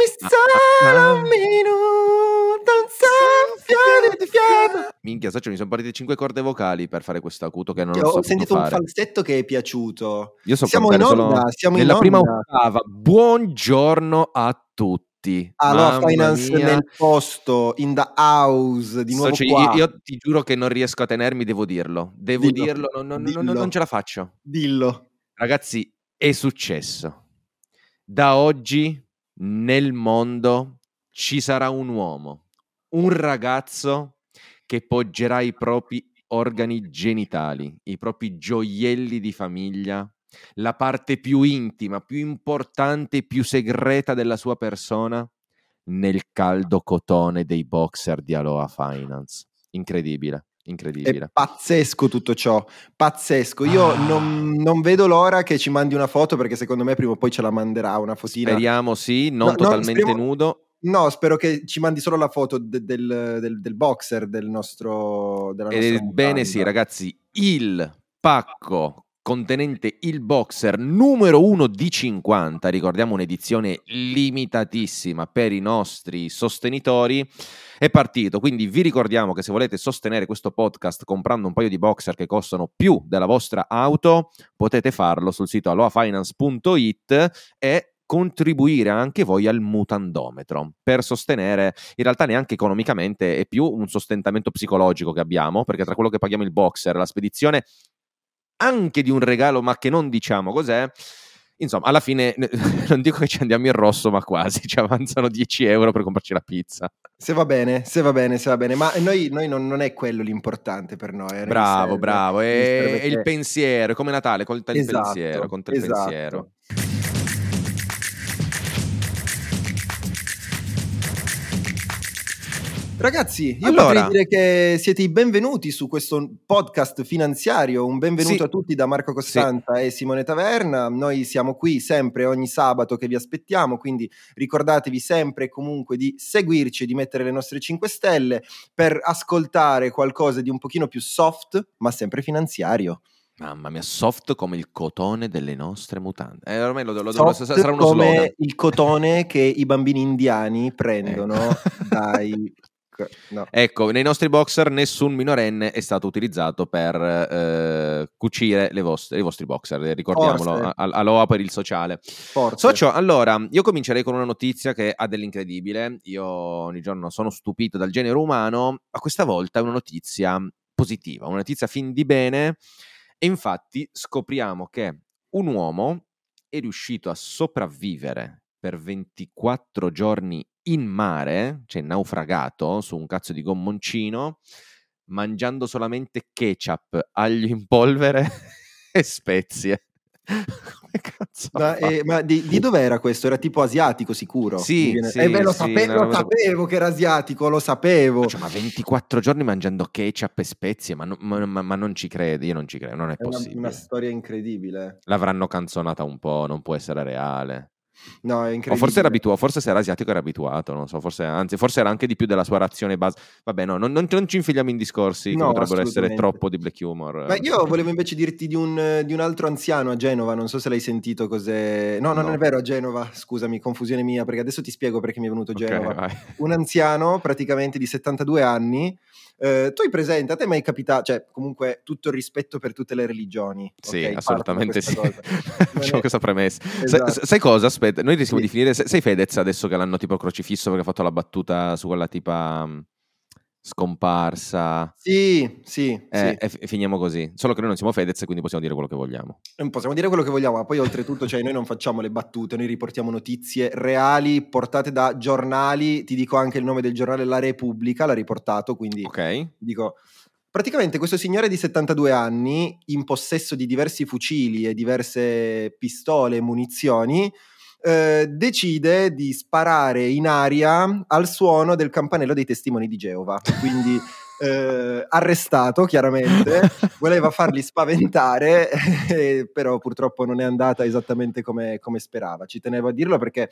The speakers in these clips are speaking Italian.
Dammi solo un minuto, un soffio di fiato. Minchia, Saccio, mi sono partite cinque corde vocali per fare questo acuto che non Io ho ho sentito un fare. falsetto che è piaciuto. Io so Siamo in onda, siamo in nella prima onda. ottava. Buongiorno a tutti. Allora, Mamma Finance mia. nel posto, in the house, di nuovo Socio, qua. io, io ti giuro che non riesco a tenermi, devo dirlo. Devo Dillo, dirlo, non, non- non- dillo. non ce la faccio. Dillo. Ragazzi, è successo. Da oggi nel mondo ci sarà un uomo, un ragazzo che poggerà i propri organi genitali, i propri gioielli di famiglia, la parte più intima, più importante, più segreta della sua persona nel caldo cotone dei boxer di Aloha Finance. Incredibile, È incredibile. pazzesco tutto ciò, pazzesco. Io Ah. non, non vedo l'ora che ci mandi una foto perché secondo me prima o poi ce la manderà una fotina. Speriamo sì, non No, no, totalmente speriamo- nudo. No, spero che ci mandi solo la foto de- del, del- del boxer del nostro, della Ebbene sì, ragazzi, il pacco contenente il boxer numero uno di 50, ricordiamo un'edizione limitatissima per i nostri sostenitori, è partito. Quindi vi ricordiamo che se volete sostenere questo podcast comprando un paio di boxer che costano più della vostra auto, potete farlo sul sito aloafinance.it e contribuire anche voi al mutandometro per sostenere in realtà neanche economicamente è più un sostentamento psicologico che abbiamo perché tra quello che paghiamo il boxer la spedizione anche di un regalo ma che non diciamo cos'è insomma alla fine non dico che ci andiamo in rosso ma quasi ci avanzano 10 euro per comprarci la pizza Se va bene, se va bene, se va bene, ma noi, noi non, non è quello l'importante per noi. eh, bravo serve. bravo è, serve è il pensiero come Natale conta il Esatto, pensiero conta il esatto. pensiero Ragazzi, io Allora. potrei dire che siete i benvenuti su questo podcast finanziario. Un benvenuto Sì. a tutti da Marco Costanza e Simone Taverna. Noi siamo qui sempre ogni sabato che vi aspettiamo, quindi ricordatevi sempre e comunque di seguirci e di mettere le nostre 5 stelle per ascoltare qualcosa di un pochino più soft, ma sempre finanziario. mamma mia soft come il cotone delle nostre mutande eh, ormai lo, lo, Soft sarà uno come slogan il cotone che i bambini indiani prendono Ecco. dai... No. Ecco, nei nostri boxer nessun minorenne è stato utilizzato per eh, cucire le vostre- i vostri boxer, eh, ricordiamolo, Forse. a- a- aloha per il sociale. Forse. Socio, allora, io comincerei con una notizia che ha dell'incredibile, io ogni giorno sono stupito dal genere umano, ma questa volta è una notizia positiva, una notizia fin di bene, e infatti scopriamo che un uomo è riuscito a sopravvivere per 24 giorni in mare, cioè naufragato su un cazzo di gommoncino, mangiando solamente ketchup, aglio in polvere e spezie. Ma, eh, ma di, di dov'era questo? Era tipo asiatico sicuro? Sì, viene- sì, eh beh, lo, sì, sape- una lo sapevo che era asiatico, lo sapevo. Cioè, ma 24 giorni mangiando ketchup e spezie, ma, no- ma- ma- non ci credi, io non ci credo, non è È una, possibile. una storia incredibile. L'avranno canzonata un po', non può essere reale. No, è O incredibile. forse era abituato, forse se era asiatico era abituato, non so, forse, anzi, forse era anche di più della sua razione base. Vabbè, no, non, non- non ci infiliamo in discorsi che No, potrebbero essere troppo di black humor. Ma io volevo invece dirti di un, di un altro anziano a Genova, non so se l'hai sentito cos'è. No, non No. è vero, a Genova, scusami, confusione mia, perché adesso ti spiego perché mi è venuto Genova. vai. un anziano praticamente di 72 anni. Eh, tu hai presente, a te mai capitato, cioè comunque tutto il rispetto per tutte le religioni. Sì, ok? Parto da assolutamente sì. Facciamo è- questa premessa. Sai- Esatto. Sai, cosa? Aspetta, noi rischiamo Sì. di finire. se- Sei Fedez adesso che l'hanno tipo crocifisso perché ha fatto la battuta su quella tipa scomparsa. Sì, sì, Eh, sì. e, finiamo così. Solo che noi non siamo Fedez, quindi possiamo dire quello che vogliamo. Non possiamo dire quello che vogliamo, ma poi oltretutto cioè, noi non facciamo le battute, noi riportiamo notizie reali portate da giornali, ti dico anche il nome del giornale La Repubblica, l'ha riportato, quindi Ok? dico... Praticamente questo signore di 72 anni, in possesso di diversi fucili e diverse pistole e munizioni, eh, decide di sparare in aria al suono del campanello dei testimoni di Geova. Quindi eh, arrestato, chiaramente, voleva farli spaventare, eh, però purtroppo non è andata esattamente come, come sperava. Ci tenevo a dirlo perché,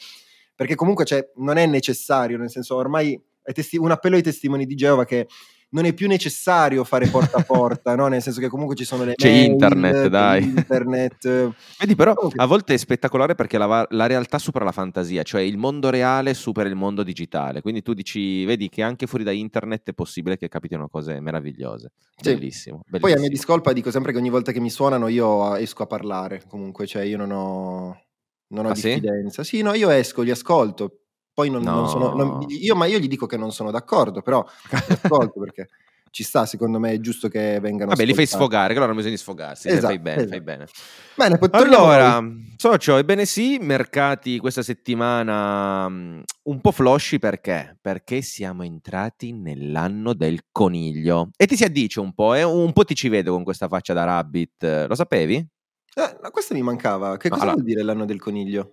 perché comunque cioè, non è necessario, nel senso ormai testi- un appello ai testimoni di Geova che non è più necessario fare porta a porta, no? nel senso che comunque ci sono le C'è mail, internet, dai. internet. Vedi, però Comunque- a volte è spettacolare perché la, la realtà supera la fantasia, cioè il mondo reale supera il mondo digitale. Quindi tu dici, vedi che anche fuori da internet è possibile che capitino cose meravigliose. Sì. Bellissimo, Poi a mia bellissimo. discolpa dico sempre che ogni volta che mi suonano io esco a parlare, comunque, cioè io non ho, non ho Ah, sì? diffidenza. Sì? no, io esco, li ascolto, poi non, non sono... non- No. io, ma io gli dico che non sono d'accordo, però ascolto perché ci sta, secondo me è giusto che vengano Vabbè, li fai ascoltati. sfogare, allora non bisogna sfogarsi. Esatto, fai bene, esatto. fai bene. Bene, Allora, noi. socio, ebbene sì, mercati questa settimana mm, un po' flosci perché? Perché siamo entrati nell'anno del coniglio. E ti si addice un po', eh? un po' ti ci vedo con questa faccia da rabbit. Lo sapevi? Eh, ma questo mi mancava. Che No, cosa allora- vuol dire l'anno del coniglio?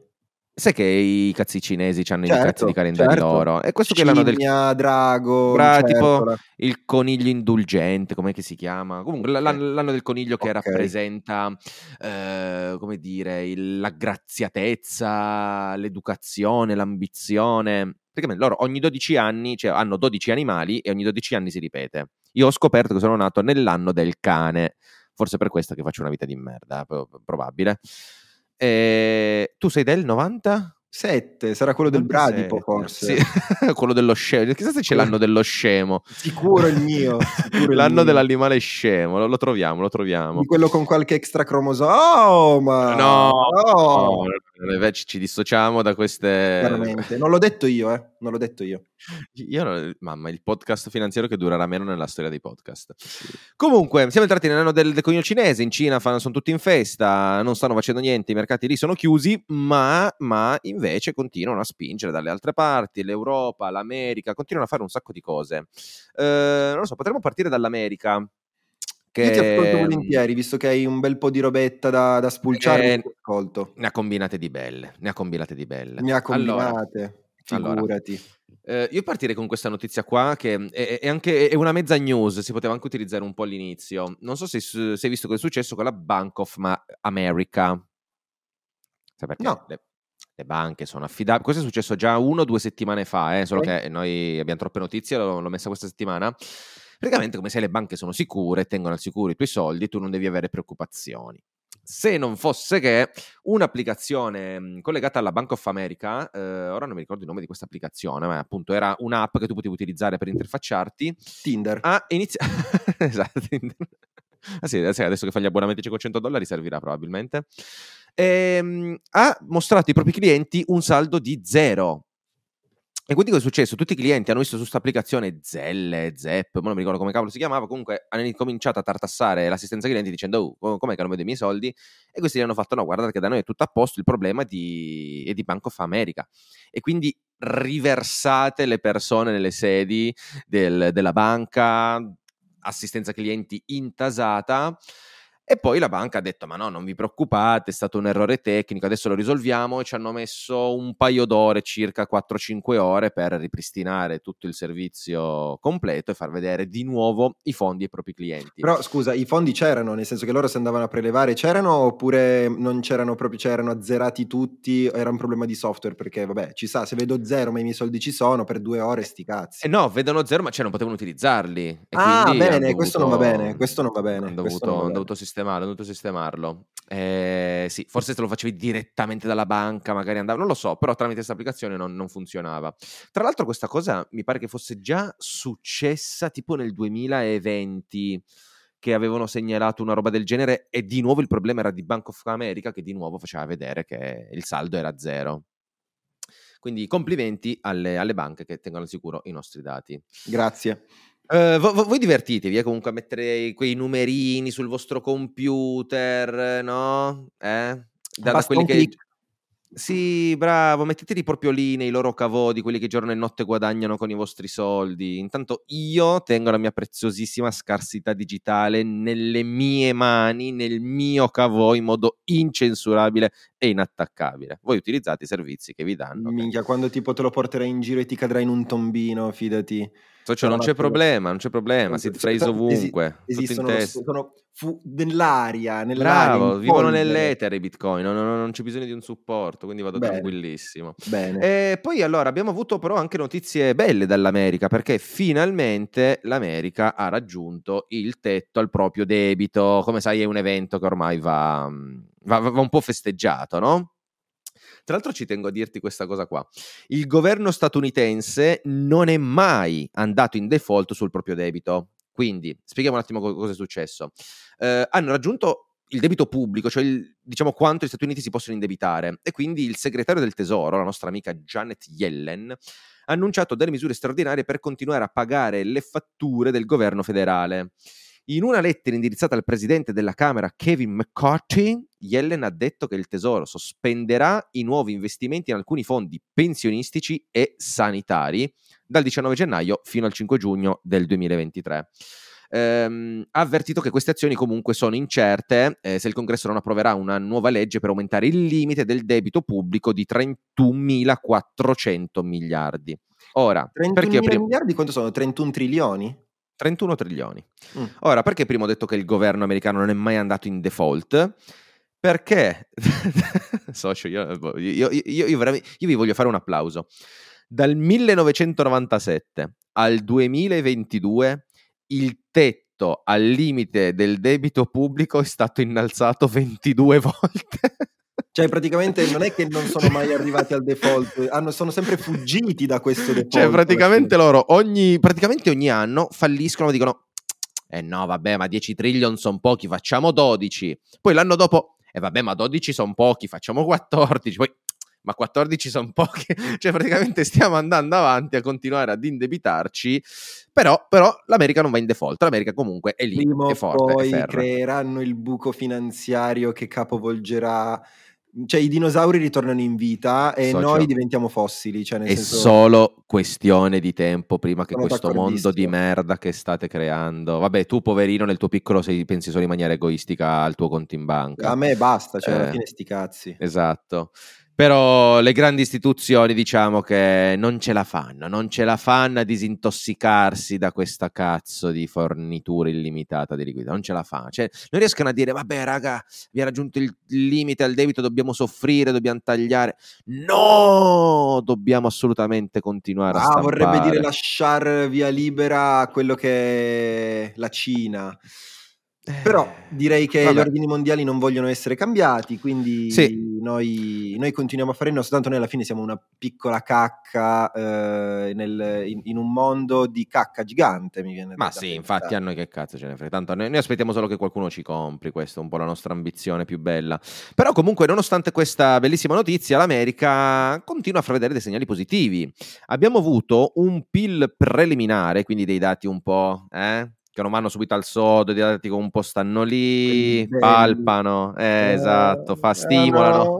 Sai che i cazzi cinesi hanno i Certo, cazzi di calendari certo. loro. E questo che è l'anno del drago, Bra- tipo lucertola. il coniglio indulgente, com'è che si chiama? Comunque l'anno, l'anno del coniglio che Ok. rappresenta, eh, come dire, la graziatezza, l'educazione, l'ambizione. Praticamente loro ogni 12 anni, cioè hanno 12 animali e ogni 12 anni si ripete. Io ho scoperto che sono nato nell'anno del cane, forse per questo che faccio una vita di merda, pro- probabile. E tu sei del 90? Sette, sarà quello del 97. bradipo forse. Sì, quello dello scemo. Chissà se c'è l'anno dello scemo. Sicuro il mio. sicuro il L'anno mio. dell'animale scemo, lo, lo troviamo, lo troviamo. Quello con qualche extra cromosoma. No, no. no, invece ci dissociamo da queste... Veramente. Non l'ho detto io, eh. Non l'ho detto io. Io, non- mamma, il podcast finanziario che durerà meno nella storia dei podcast. Comunque, siamo entrati nell'anno del, coniglio cinese, in Cina fanno- sono tutti in festa, non stanno facendo niente, i mercati lì sono chiusi, ma, ma invece continuano a spingere dalle altre parti, l'Europa, l'America, continuano a fare un sacco di cose. Eh, non lo so, potremmo partire dall'America. Che Io ti ascolto volentieri, visto che hai un bel po' di robetta da, da spulciare. Eh, ascolto. Ne ha combinate di belle, ne ha combinate di belle. Mi ha Allora, combinate. allora, Figurati. Eh, io partirei con questa notizia qua, che è, è anche è una mezza news, si poteva anche utilizzare un po' all'inizio. Non so se, se hai visto cosa è successo con la Bank of Ma- America. Sai perché? No. Le, le banche sono affidabili. Questo è successo già uno o due settimane fa, eh, solo Ok. che noi abbiamo troppe notizie, l'ho, l'ho messa questa settimana. Praticamente, come se le banche sono sicure, tengono al sicuro i tuoi soldi, tu non devi avere preoccupazioni. Se non fosse che un'applicazione mh, collegata alla Bank of America, eh, ora non mi ricordo il nome di questa applicazione, ma appunto era un'app che tu potevi utilizzare per interfacciarti, Tinder. ha iniziato... esatto. Ah sì, adesso che fa gli abbonamenti 500 dollari servirà probabilmente. Ehm, ha mostrato ai propri clienti un saldo di zero. E quindi cosa è successo? Tutti i clienti hanno visto su questa applicazione Zelle, Zep, ma non mi ricordo come cavolo si chiamava, comunque hanno cominciato a tartassare l'assistenza clienti dicendo oh, co- com'è che non vedo i miei soldi? E questi gli hanno fatto no, guardate che da noi è tutto a posto, il problema di, è di Bank of America. E quindi riversate le persone nelle sedi del- della banca, assistenza clienti intasata. E poi la banca ha detto: Ma no, non vi preoccupate, è stato un errore tecnico, adesso lo risolviamo. E ci hanno messo un paio d'ore, circa 4-5 ore, per ripristinare tutto il servizio completo e far vedere di nuovo i fondi ai propri clienti. Però scusa, i fondi c'erano, nel senso che loro se andavano a prelevare c'erano oppure non c'erano proprio, c'erano azzerati tutti, era un problema di software perché vabbè, ci sa, se vedo zero ma i miei soldi ci sono, per due ore sti cazzi. Eh no, vedono zero, ma cioè non potevano utilizzarli. E ah, bene, hanno questo non va dovuto- bene, questo non va bene. Hanno dovuto, non hanno bene. dovuto sistemarlo. Eh, sì, forse se lo facevi direttamente dalla banca, magari andava, non lo so, però tramite questa applicazione non, non funzionava. Tra l'altro questa cosa mi pare che fosse già successa tipo nel 2020 che avevano segnalato una roba del genere e di nuovo il problema era di Bank of America che di nuovo faceva vedere che il saldo era zero. Quindi complimenti alle, alle banche che tengono sicuro i nostri dati. Grazie. Eh, vo- vo- voi divertitevi eh, comunque a mettere quei numerini sul vostro computer, no? Eh? Da, da quelli che... Sì, bravo, metteteli proprio lì nei loro cavodi, quelli che giorno e notte guadagnano con i vostri soldi. Intanto io tengo la mia preziosissima scarsità digitale nelle mie mani, nel mio cavo in modo incensurabile e inattaccabile. Voi utilizzate i servizi che vi danno. Minchia, quando tipo te lo porterai in giro e ti cadrai in un tombino, fidati. Socio, non c'è problema, non c'è problema, si phrase ovunque. Esi- esistono, sono fu- nell'aria, nell'aria. Bravo, vivono nell'etere i bitcoin, non, non, non, c'è bisogno di un supporto, quindi vado Bene. tranquillissimo. Bene. E poi allora abbiamo avuto però anche notizie belle dall'America, perché finalmente l'America ha raggiunto il tetto al proprio debito. Come sai è un evento che ormai va, va, va un po' festeggiato, no? Tra l'altro ci tengo a dirti questa cosa qua. Il governo statunitense non è mai andato in default sul proprio debito. Quindi, spieghiamo un attimo cosa è successo. Eh, hanno raggiunto il debito pubblico, cioè il, diciamo quanto gli Stati Uniti si possono indebitare. E quindi il segretario del Tesoro, la nostra amica Janet Yellen, ha annunciato delle misure straordinarie per continuare a pagare le fatture del governo federale. In una lettera indirizzata al presidente della Camera Kevin McCarthy, Yellen ha detto che il Tesoro sospenderà i nuovi investimenti in alcuni fondi pensionistici e sanitari dal 19 gennaio fino al 5 giugno del 2023. Ehm, ha avvertito che queste azioni comunque sono incerte eh, se il congresso non approverà una nuova legge per aumentare il limite del debito pubblico di 31.400 miliardi. Ora, 31 prima... miliardi quanto sono? 31 trilioni? 31 trilioni. Mm. Ora, perché prima ho detto che il governo americano non è mai andato in default? Perché, socio, io, io, io, io, vi voglio fare un applauso. Dal 1997 al 2022 il tetto al limite del debito pubblico è stato innalzato 22 volte. Cioè, praticamente non è che non sono mai arrivati al default, hanno, sono sempre fuggiti da questo default. Cioè, praticamente loro ogni, praticamente ogni anno falliscono e dicono: Eh no, vabbè, ma 10 trillion sono pochi, facciamo 12. Poi l'anno dopo, eh vabbè, ma 12 sono pochi, facciamo 14. Poi, ma 14 sono pochi. cioè, praticamente stiamo andando avanti a continuare ad indebitarci. Però, però, l'America non va in default, l'America comunque è lì, Prima è forte. Poi è creeranno il buco finanziario che capovolgerà cioè i dinosauri ritornano in vita e Socio. noi diventiamo fossili. Cioè è senso... solo questione di tempo prima che Sono questo mondo di merda che state creando. Vabbè, tu poverino nel tuo piccolo sei, pensi solo in maniera egoistica al tuo conto in banca. A me basta, cioè eh, alla fine sti cazzi. Esatto. Però le grandi istituzioni diciamo che non ce la fanno, non ce la fanno a disintossicarsi da questa cazzo di fornitura illimitata di liquidità, non ce la fanno. Cioè, non riescono a dire, vabbè raga, vi ha raggiunto il limite al debito, dobbiamo soffrire, dobbiamo tagliare. No, dobbiamo assolutamente continuare ah, a stampare. vorrebbe dire lasciare via libera quello che è la Cina. Però eh, direi che Vabbè. gli ordini mondiali non vogliono essere cambiati, quindi sì. noi, noi, continuiamo a fare il nostro, tanto noi alla fine siamo una piccola cacca eh, nel, in, in, un mondo di cacca gigante, mi viene Ma sì, infatti a noi che cazzo ce ne frega, tanto noi, noi, aspettiamo solo che qualcuno ci compri, questa è un po' la nostra ambizione più bella. Però comunque nonostante questa bellissima notizia, l'America continua a far vedere dei segnali positivi. Abbiamo avuto un PIL preliminare, quindi dei dati un po'... Eh? Che non vanno subito al sodo, i dati un po' stanno lì, palpano, eh, eh, esatto, fa, stimolano.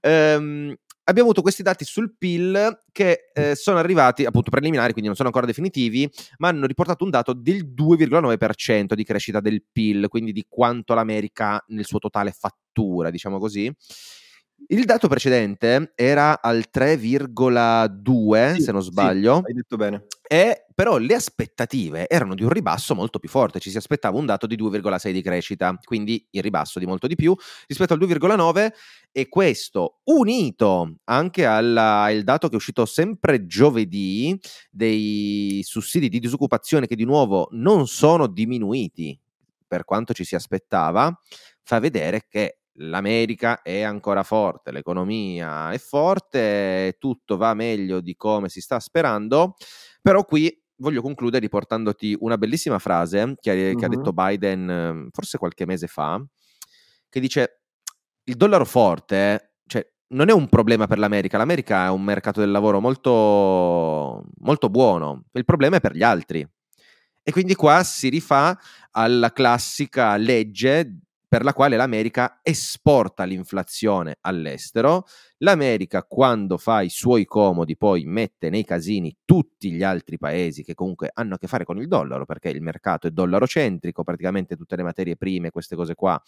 Eh, no. um, abbiamo avuto questi dati sul PIL che eh, sono arrivati appunto preliminari, quindi non sono ancora definitivi, ma hanno riportato un dato del 2,9% di crescita del PIL, quindi di quanto l'America nel suo totale fattura, diciamo così. Il dato precedente era al 3,2, sì, se non sbaglio. Sì, hai detto bene. E però le aspettative erano di un ribasso molto più forte, ci si aspettava un dato di 2,6 di crescita, quindi il ribasso di molto di più rispetto al 2,9 e questo unito anche al, dato che è uscito sempre giovedì dei sussidi di disoccupazione che di nuovo non sono diminuiti per quanto ci si aspettava, fa vedere che l'America è ancora forte, l'economia è forte, tutto va meglio di come si sta sperando, però qui voglio concludere riportandoti una bellissima frase che ha, uh-huh. che ha detto Biden forse qualche mese fa, che dice il dollaro forte, cioè, non è un problema per l'America, l'America è un mercato del lavoro molto, molto buono, il problema è per gli altri. E quindi qua si rifà alla classica legge per la quale l'America esporta l'inflazione all'estero. L'America, quando fa i suoi comodi, poi mette nei casini tutti gli altri paesi che comunque hanno a che fare con il dollaro, perché il mercato è dollarocentrico, praticamente tutte le materie prime, queste cose qua,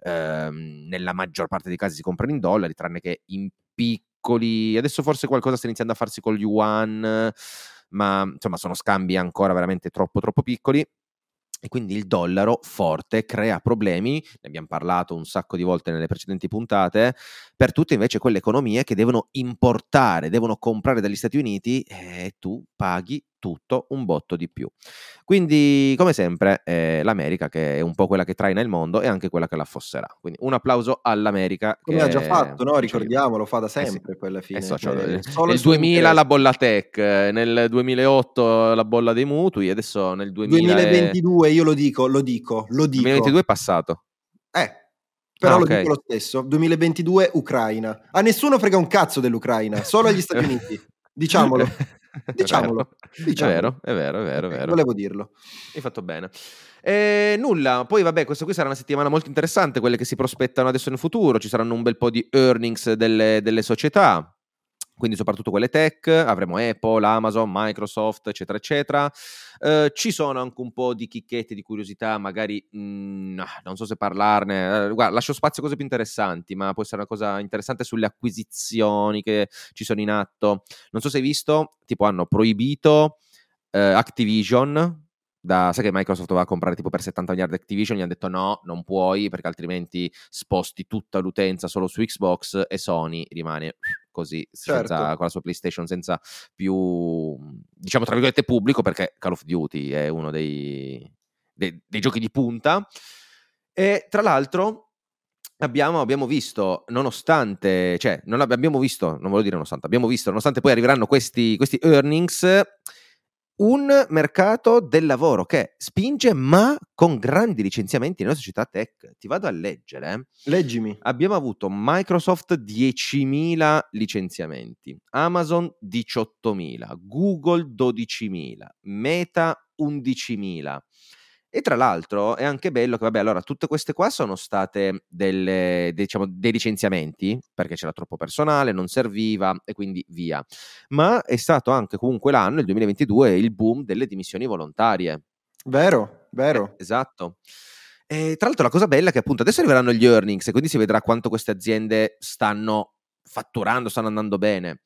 ehm, nella maggior parte dei casi si comprano in dollari, tranne che in piccoli. Adesso forse qualcosa sta iniziando a farsi con gli yuan ma insomma sono scambi ancora veramente troppo troppo piccoli e quindi il dollaro forte crea problemi, ne abbiamo parlato un sacco di volte nelle precedenti puntate, per tutte invece quelle economie che devono importare, devono comprare dagli Stati Uniti e tu paghi tutto un botto di più. Quindi, come sempre, eh, l'America, che è un po' quella che traina il mondo, è anche quella che l'affosserà. Quindi, un applauso all'America. Come ha già fatto, no? Ricordiamo, lo fa da sempre. Eh sì. Quella fine. Eh so, cioè, nel 2000 la bolla tech, nel 2008 la bolla dei mutui, adesso nel 2000 2022, io lo dico, lo dico, lo dico. 2022 è passato. Eh, però ah, lo okay. dico lo stesso. 2022 Ucraina. A nessuno frega un cazzo dell'Ucraina, solo agli Stati Uniti. Diciamolo. Diciamolo. diciamolo. È vero, è vero, è vero, è vero. Volevo dirlo. Hai fatto bene. E nulla, poi vabbè, questa qui sarà una settimana molto interessante, quelle che si prospettano adesso nel futuro, ci saranno un bel po' di earnings delle, delle società quindi soprattutto quelle tech, avremo Apple, Amazon, Microsoft, eccetera, eccetera. Eh, ci sono anche un po' di chicchette, di curiosità, magari mh, mm, non so se parlarne. Eh, guarda, lascio spazio a cose più interessanti, ma può essere una cosa interessante sulle acquisizioni che ci sono in atto. Non so se hai visto, tipo hanno proibito eh, Activision da, sai che Microsoft va a comprare tipo per 70 miliardi Activision, gli hanno detto no, non puoi perché altrimenti sposti tutta l'utenza solo su Xbox e Sony rimane così certo. senza, con la sua PlayStation senza più, diciamo tra virgolette, pubblico perché Call of Duty è uno dei, dei, dei giochi di punta. E tra l'altro Abbiamo, abbiamo, visto, nonostante, cioè, non abbiamo visto, non voglio dire nonostante, abbiamo visto, nonostante poi arriveranno questi, questi earnings, un mercato del lavoro che spinge ma con grandi licenziamenti nella società tech. Ti vado a leggere. Leggimi. Abbiamo avuto Microsoft 10.000 licenziamenti, Amazon 18.000, Google 12.000, Meta 11.000. E tra l'altro è anche bello che, vabbè, allora tutte queste qua sono state delle, diciamo, dei licenziamenti perché c'era troppo personale, non serviva e quindi via. Ma è stato anche comunque l'anno, il 2022, il boom delle dimissioni volontarie. Vero, vero. Eh, esatto. E tra l'altro la cosa bella è che appunto adesso arriveranno gli earnings e quindi si vedrà quanto queste aziende stanno fatturando, stanno andando bene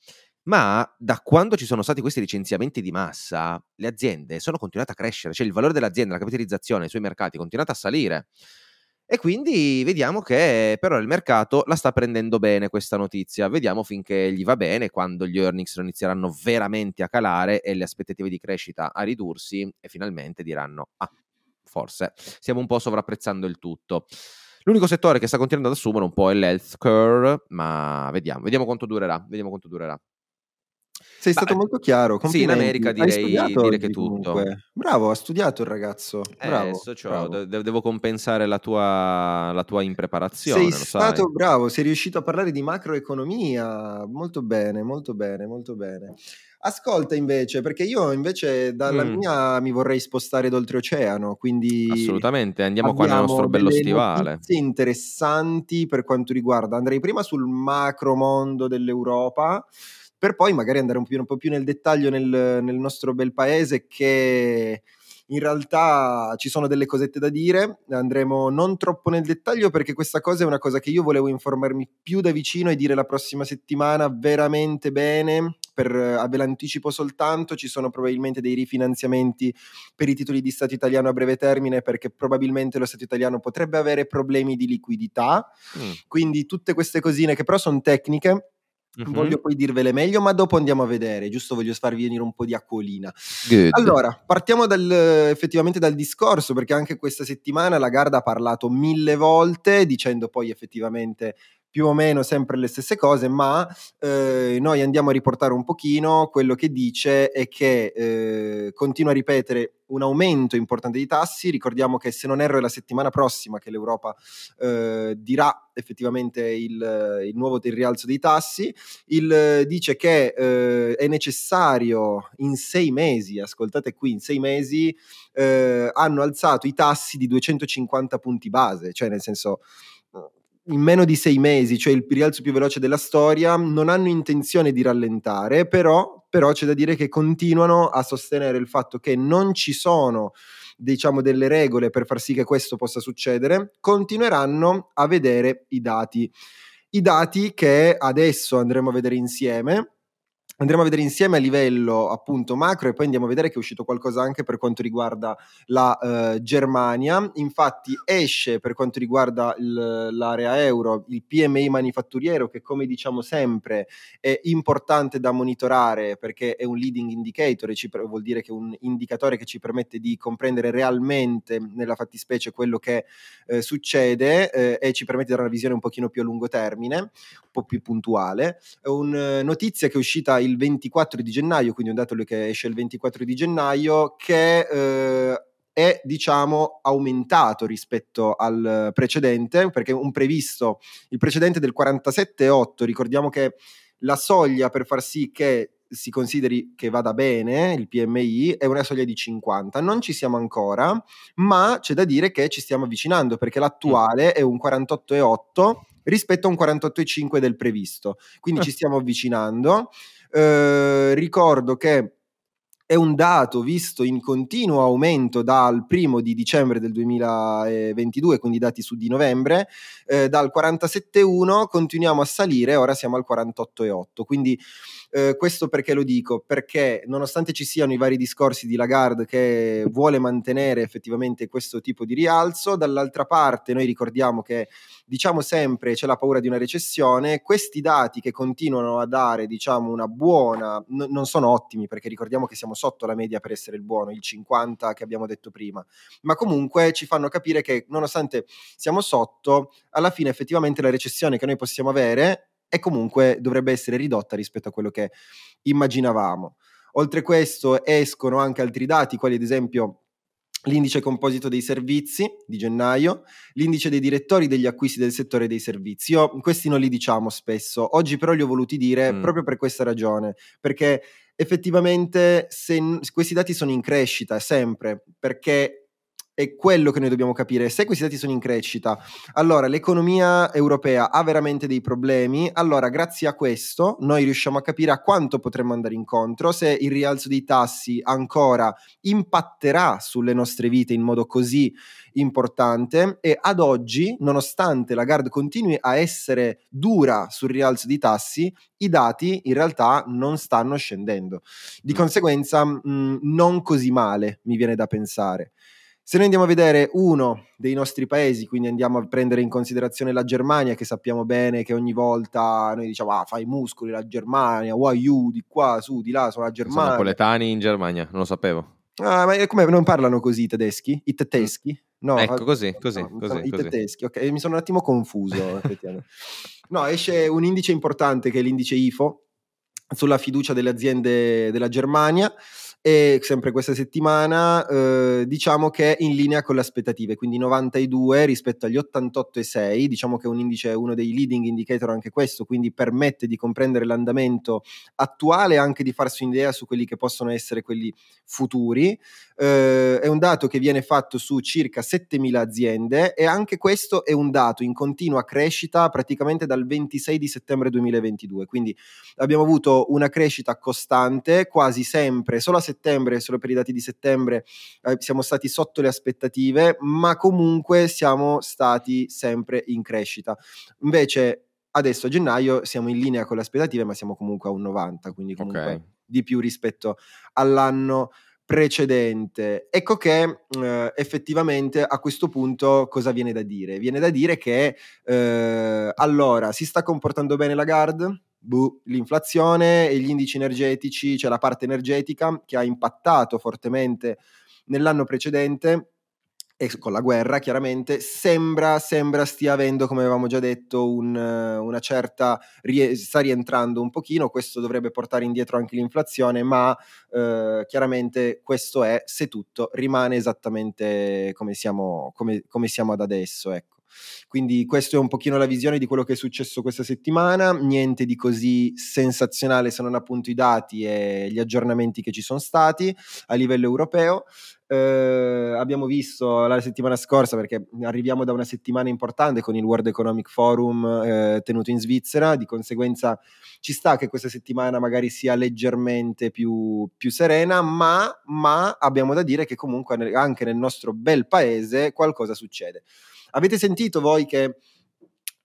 ma da quando ci sono stati questi licenziamenti di massa, le aziende sono continuate a crescere, cioè il valore dell'azienda, la capitalizzazione sui mercati è continuata a salire. E quindi vediamo che però il mercato la sta prendendo bene questa notizia. Vediamo finché gli va bene, quando gli earnings inizieranno veramente a calare e le aspettative di crescita a ridursi e finalmente diranno, ah, forse stiamo un po' sovrapprezzando il tutto. L'unico settore che sta continuando ad assumere un po' è l'healthcare, ma vediamo, vediamo quanto durerà, vediamo quanto durerà. Sei stato Beh, molto chiaro. Sì, in America direi, direi che tutto. Comunque. Bravo, ha studiato il ragazzo. Eh, bravo, eh, so, bravo. De- devo compensare la tua, la tua impreparazione. Sei stato sai. bravo, sei riuscito a parlare di macroeconomia. Molto bene, molto bene, molto bene. Ascolta invece, perché io invece dalla mm. mia mi vorrei spostare d'oltreoceano, quindi... Assolutamente, andiamo qua nel nostro bello stivale. interessanti per quanto riguarda, andrei prima sul macro mondo dell'Europa, per poi magari andare un po' più, un po più nel dettaglio nel, nel nostro bel paese che in realtà ci sono delle cosette da dire, andremo non troppo nel dettaglio perché questa cosa è una cosa che io volevo informarmi più da vicino e dire la prossima settimana veramente bene. Per, ve l'anticipo soltanto, ci sono probabilmente dei rifinanziamenti per i titoli di Stato italiano a breve termine perché probabilmente lo Stato italiano potrebbe avere problemi di liquidità. Mm. Quindi tutte queste cosine che però sono tecniche Mm-hmm. Voglio poi dirvele meglio, ma dopo andiamo a vedere, giusto? Voglio farvi venire un po' di acquolina. Good. Allora, partiamo dal, effettivamente dal discorso, perché anche questa settimana la Garda ha parlato mille volte, dicendo poi effettivamente più o meno sempre le stesse cose, ma eh, noi andiamo a riportare un pochino, quello che dice è che eh, continua a ripetere un aumento importante di tassi, ricordiamo che se non erro è la settimana prossima che l'Europa eh, dirà effettivamente il, il, nuovo il rialzo dei tassi, il, dice che eh, è necessario in sei mesi, ascoltate qui, in sei mesi eh, hanno alzato i tassi di 250 punti base, cioè nel senso in meno di sei mesi, cioè il rialzo più veloce della storia, non hanno intenzione di rallentare, però, però c'è da dire che continuano a sostenere il fatto che non ci sono diciamo delle regole per far sì che questo possa succedere, continueranno a vedere i dati. I dati che adesso andremo a vedere insieme andremo a vedere insieme a livello appunto macro e poi andiamo a vedere che è uscito qualcosa anche per quanto riguarda la uh, Germania. Infatti esce per quanto riguarda il, l'area euro il PMI manifatturiero che come diciamo sempre è importante da monitorare perché è un leading indicator e ci, vuol dire che è un indicatore che ci permette di comprendere realmente nella fattispecie quello che eh, succede eh, e ci permette di dare una visione un pochino più a lungo termine, un po' più puntuale. È una uh, notizia che è uscita il 24 di gennaio, quindi un dato che esce il 24 di gennaio, che eh, è diciamo aumentato rispetto al precedente, perché un previsto, il precedente del 47,8, ricordiamo che la soglia per far sì che si consideri che vada bene il PMI è una soglia di 50. Non ci siamo ancora, ma c'è da dire che ci stiamo avvicinando perché l'attuale è un 48,8 rispetto a un 48,5 del previsto. Quindi eh. ci stiamo avvicinando. Eh, ricordo che è un dato visto in continuo aumento dal primo di dicembre del 2022, quindi dati su di novembre, eh, dal 47,1 continuiamo a salire, ora siamo al 48,8. Quindi eh, questo perché lo dico? Perché nonostante ci siano i vari discorsi di Lagarde che vuole mantenere effettivamente questo tipo di rialzo, dall'altra parte noi ricordiamo che diciamo sempre c'è la paura di una recessione, questi dati che continuano a dare diciamo una buona, n- non sono ottimi perché ricordiamo che siamo sotto la media per essere il buono, il 50 che abbiamo detto prima, ma comunque ci fanno capire che nonostante siamo sotto, alla fine effettivamente la recessione che noi possiamo avere e comunque dovrebbe essere ridotta rispetto a quello che immaginavamo. Oltre a questo escono anche altri dati, quali ad esempio l'indice composito dei servizi di gennaio, l'indice dei direttori degli acquisti del settore dei servizi. Io questi non li diciamo spesso, oggi però li ho voluti dire mm. proprio per questa ragione, perché effettivamente se, questi dati sono in crescita sempre, perché è quello che noi dobbiamo capire. Se questi dati sono in crescita, allora l'economia europea ha veramente dei problemi. Allora, grazie a questo, noi riusciamo a capire a quanto potremmo andare incontro, se il rialzo dei tassi ancora impatterà sulle nostre vite in modo così importante. E ad oggi, nonostante la Gard continui a essere dura sul rialzo dei tassi, i dati in realtà non stanno scendendo. Di mm. conseguenza, mh, non così male, mi viene da pensare. Se noi andiamo a vedere uno dei nostri paesi, quindi andiamo a prendere in considerazione la Germania, che sappiamo bene che ogni volta noi diciamo ah, fai muscoli la Germania, why you, di qua, su, di là, sono la Germania. Sono napoletani in Germania, non lo sapevo. Ah, ma come non parlano così i tedeschi? I tedeschi? No, ecco così, così, no, così, I così. tedeschi, ok, mi sono un attimo confuso. no, esce un indice importante che è l'indice IFO sulla fiducia delle aziende della Germania e sempre questa settimana eh, diciamo che è in linea con le aspettative, quindi 92 rispetto agli 88,6, diciamo che è un indice, uno dei leading indicator anche questo, quindi permette di comprendere l'andamento attuale e anche di farsi un'idea su quelli che possono essere quelli futuri. Eh, è un dato che viene fatto su circa 7.000 aziende e anche questo è un dato in continua crescita praticamente dal 26 di settembre 2022, quindi abbiamo avuto una crescita costante quasi sempre, solo a settembre solo per i dati di settembre, eh, siamo stati sotto le aspettative, ma comunque siamo stati sempre in crescita. Invece adesso a gennaio siamo in linea con le aspettative, ma siamo comunque a un 90, quindi comunque okay. di più rispetto all'anno precedente. Ecco che eh, effettivamente a questo punto cosa viene da dire? Viene da dire che eh, allora si sta comportando bene la Guard? buh, l'inflazione e gli indici energetici, cioè la parte energetica che ha impattato fortemente nell'anno precedente e con la guerra chiaramente sembra, sembra stia avendo come avevamo già detto un, una certa sta rientrando un pochino questo dovrebbe portare indietro anche l'inflazione ma eh, chiaramente questo è se tutto rimane esattamente come siamo, come, come siamo ad adesso ecco. Quindi questa è un pochino la visione di quello che è successo questa settimana, niente di così sensazionale se non appunto i dati e gli aggiornamenti che ci sono stati a livello europeo. Eh, abbiamo visto la settimana scorsa, perché arriviamo da una settimana importante con il World Economic Forum eh, tenuto in Svizzera, di conseguenza ci sta che questa settimana magari sia leggermente più, più serena, ma, ma abbiamo da dire che comunque anche nel nostro bel paese qualcosa succede. Avete sentito voi che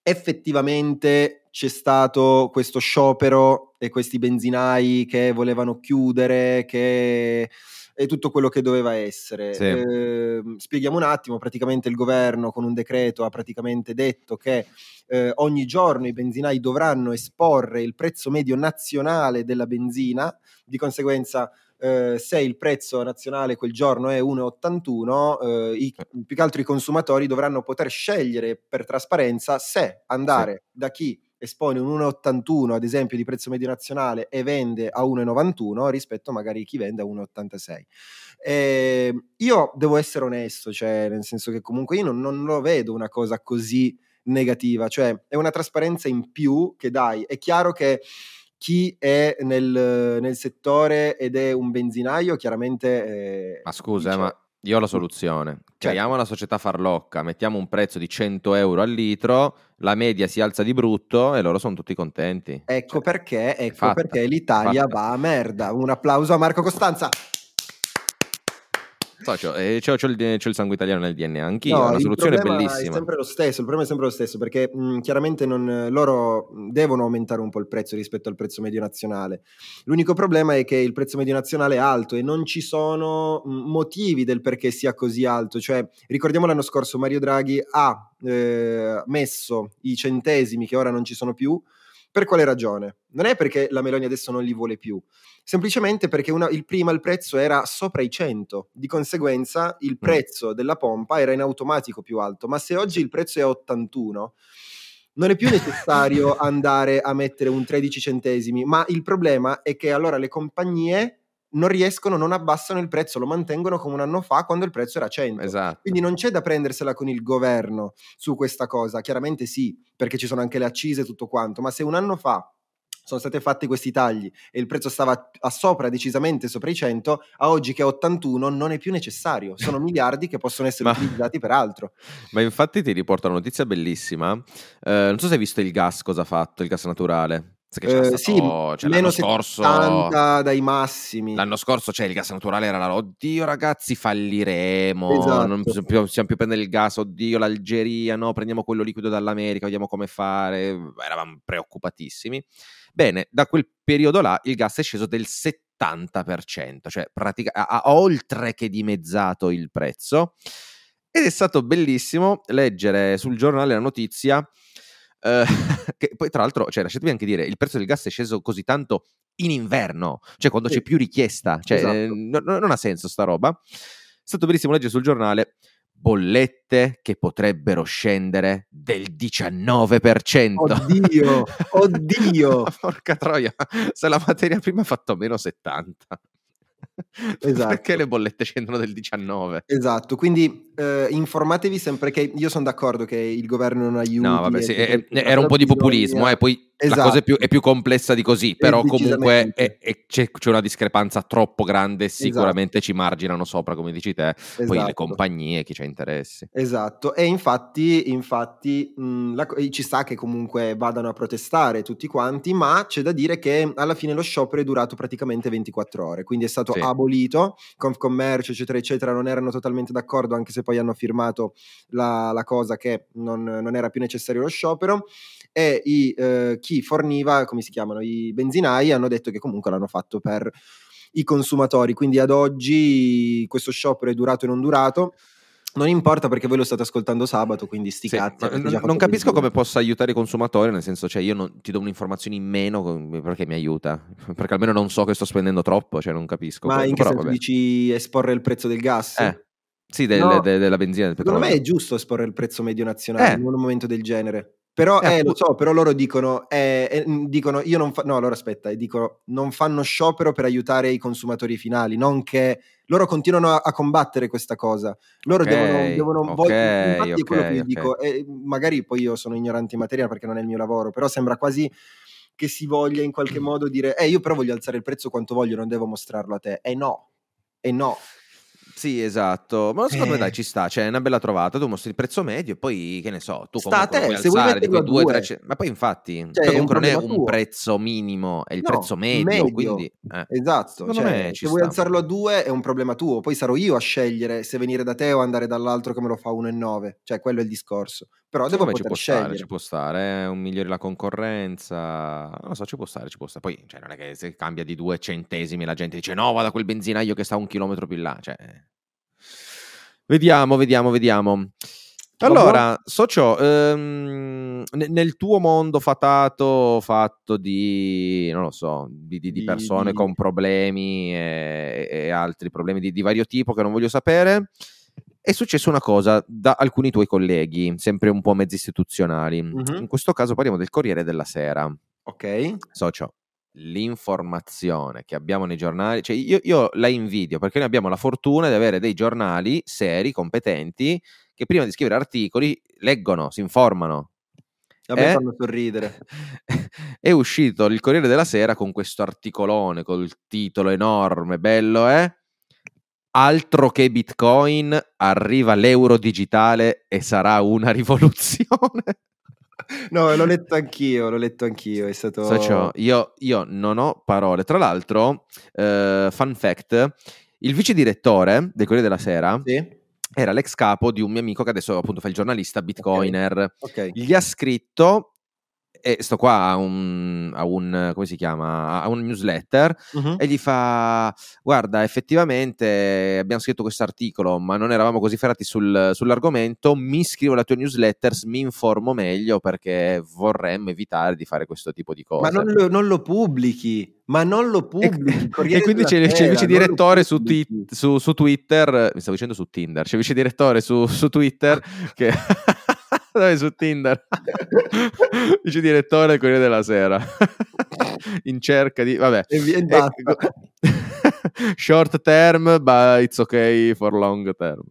effettivamente c'è stato questo sciopero e questi benzinai che volevano chiudere, che è tutto quello che doveva essere. Sì. Eh, spieghiamo un attimo, praticamente il governo con un decreto ha praticamente detto che eh, ogni giorno i benzinai dovranno esporre il prezzo medio nazionale della benzina, di conseguenza eh, se il prezzo nazionale quel giorno è 1,81, eh, i, più che altro i consumatori dovranno poter scegliere per trasparenza se andare sì. da chi espone un 1,81 ad esempio di prezzo medio nazionale e vende a 1,91 rispetto magari a chi vende a 1,86. Eh, io devo essere onesto, cioè nel senso che comunque io non, non lo vedo una cosa così negativa, cioè è una trasparenza in più che dai. È chiaro che chi è nel, nel settore ed è un benzinaio, chiaramente... Eh, ma scusa, dice, ma io ho la soluzione. Certo. Creiamo una società farlocca, mettiamo un prezzo di 100 euro al litro, la media si alza di brutto e loro sono tutti contenti. Ecco cioè, perché, ecco perché l'Italia va a merda. Un applauso a Marco Costanza. So, c'ho, eh, c'ho, c'ho, il, c'ho, il, sangue italiano nel DNA, anch'io, no, è una soluzione bellissima. È sempre lo stesso, il problema è sempre lo stesso, perché mh, chiaramente non, loro devono aumentare un po' il prezzo rispetto al prezzo medio nazionale. L'unico problema è che il prezzo medio nazionale è alto e non ci sono motivi del perché sia così alto. Cioè, ricordiamo l'anno scorso Mario Draghi ha eh, messo i centesimi che ora non ci sono più. Per quale ragione? Non è perché la Meloni adesso non li vuole più, semplicemente perché una, il prima il prezzo era sopra i 100, di conseguenza il mm. prezzo della pompa era in automatico più alto, ma se oggi il prezzo è 81 non è più necessario andare a mettere un 13 centesimi, ma il problema è che allora le compagnie non riescono, non abbassano il prezzo, lo mantengono come un anno fa quando il prezzo era 100. Esatto. Quindi non c'è da prendersela con il governo su questa cosa, chiaramente sì, perché ci sono anche le accise e tutto quanto, ma se un anno fa sono stati fatti questi tagli e il prezzo stava a sopra, decisamente sopra i 100, a oggi che è 81 non è più necessario, sono miliardi che possono essere ma, utilizzati per altro. Ma infatti ti riporto una notizia bellissima, eh, non so se hai visto il gas cosa ha fatto, il gas naturale. Eh, sì, cioè, meno scorso, dai massimi. L'anno scorso cioè, il gas naturale era la oddio ragazzi falliremo, esatto. non possiamo più prendere il gas, oddio l'Algeria, no, prendiamo quello liquido dall'America, vediamo come fare, eravamo preoccupatissimi. Bene, da quel periodo là il gas è sceso del 70%, cioè pratica- ha, ha oltre che dimezzato il prezzo ed è stato bellissimo leggere sul giornale la notizia Uh, che poi tra l'altro, cioè, lasciatemi anche dire, il prezzo del gas è sceso così tanto in inverno, cioè quando sì. c'è più richiesta, cioè, esatto. eh, n- non ha senso sta roba. È stato bellissimo leggere sul giornale bollette che potrebbero scendere del 19%. Oddio, oddio. Porca troia, se la materia prima ha fatto meno 70. Esatto. Perché le bollette scendono del 19? Esatto, quindi eh, informatevi sempre che io sono d'accordo che il governo non aiuti. No, vabbè, sì, è, era un po' di populismo, eh, poi esatto. la cosa è più, è più, complessa di così, però comunque è, c'è, c'è, una discrepanza troppo grande, esatto. sicuramente esatto. ci marginano sopra, come dici te, poi le esatto. compagnie, chi c'ha interessi. Esatto, e infatti, infatti mh, la, ci sta che comunque vadano a protestare tutti quanti, ma c'è da dire che alla fine lo sciopero è durato praticamente 24 ore, quindi è stato sì. abolito, Confcommercio eccetera eccetera non erano totalmente d'accordo, anche se poi hanno firmato la, la cosa che non, non, era più necessario lo sciopero e i, eh, chi forniva, come si chiamano, i benzinai hanno detto che comunque l'hanno fatto per i consumatori, quindi ad oggi questo sciopero è durato e non durato. Non importa perché voi lo state ascoltando sabato, quindi sti sì, cazzi. Non, non capisco come possa aiutare i consumatori, nel senso, cioè io non, ti do un'informazione in meno perché mi aiuta, perché almeno non so che sto spendendo troppo, cioè non capisco. Ma in che però, senso dici esporre il prezzo del gas? Eh. Sì, del, no, de, della benzina. Del secondo me è giusto esporre il prezzo medio nazionale eh. in un momento del genere. Però, eh, eh, lo so, però loro dicono, eh, eh, dicono io non fa- no, allora aspetta, dicono, non fanno sciopero per aiutare i consumatori finali, non che loro continuano a, a combattere questa cosa. Loro okay, devono, devono okay, voglio, infatti okay, è quello che io dico, e magari poi io sono ignorante in materia perché non è il mio lavoro, però sembra quasi che si voglia in qualche modo dire, eh, io però voglio alzare il prezzo quanto voglio, non devo mostrarlo a te. E no, e no. Sì, esatto. Ma secondo eh. me dai, ci sta. Cioè, è una bella trovata. Tu mostri il prezzo medio e poi, che ne so, tu sta comunque te, se alzare di quei 2 3 Ma poi, infatti, cioè, cioè comunque non è un tuo. prezzo minimo, è il no, prezzo medio. medio. Quindi, eh. Esatto. Cioè, se vuoi alzarlo a 2 è un problema tuo. Poi sarò io a scegliere se venire da te o andare dall'altro che me lo fa 1,9. Cioè, quello è il discorso. Però devo Secondo me ci poter può stare, scegliere. ci può stare, eh, un migliori la concorrenza, non lo so, ci può stare, ci può stare. Poi, cioè, non è che se cambia di due centesimi la gente dice no, vado a quel benzinaio che sta un chilometro più in là, cioè... Vediamo, vediamo, vediamo. Allora, socio, ehm, ne- nel tuo mondo fatato, fatto di, non lo so, di, di- di persone di- con problemi e, e altri problemi di, di vario tipo che non voglio sapere, è successa una cosa da alcuni tuoi colleghi, sempre un po' mezzi istituzionali. Mhm. In questo caso parliamo del Corriere della Sera. Ok, Socio, l'informazione che abbiamo nei giornali, cioè io, io la invidio perché noi abbiamo la fortuna di avere dei giornali seri, competenti, che prima di scrivere articoli leggono, si informano. a me Eh? fanno sorridere. è uscito il Corriere della Sera con questo articolone col titolo enorme, bello, eh? Altro che Bitcoin, arriva l'euro digitale e sarà una rivoluzione. No, l'ho letto anch'io, l'ho letto anch'io, è stato... Socio, io, io non ho parole. Tra l'altro, eh, fun fact, il vice direttore del Corriere della Sera Sì? era l'ex capo di un mio amico che adesso appunto fa il giornalista bitcoiner. Ok. Gli ha scritto, e sto qua a un, a un- come si chiama, a un newsletter, Mhm. e gli fa, guarda, effettivamente abbiamo scritto questo articolo, ma non eravamo così ferrati sul- sull'argomento, mi iscrivo alla tua newsletter, mi informo meglio perché vorremmo evitare di fare questo tipo di cose. Ma non lo, non lo pubblichi, ma non lo E, pubblichi. Corriere e quindi c'è, c'è il vice direttore su, pubblichi. su- su Twitter, mi stavo dicendo su Tinder, c'è il vice direttore su, su Twitter che... Dove su Tinder? vice direttore del Corriere della Sera. In cerca di... Vabbè. E via- e Eh, basta. Short term, but it's okay for long term.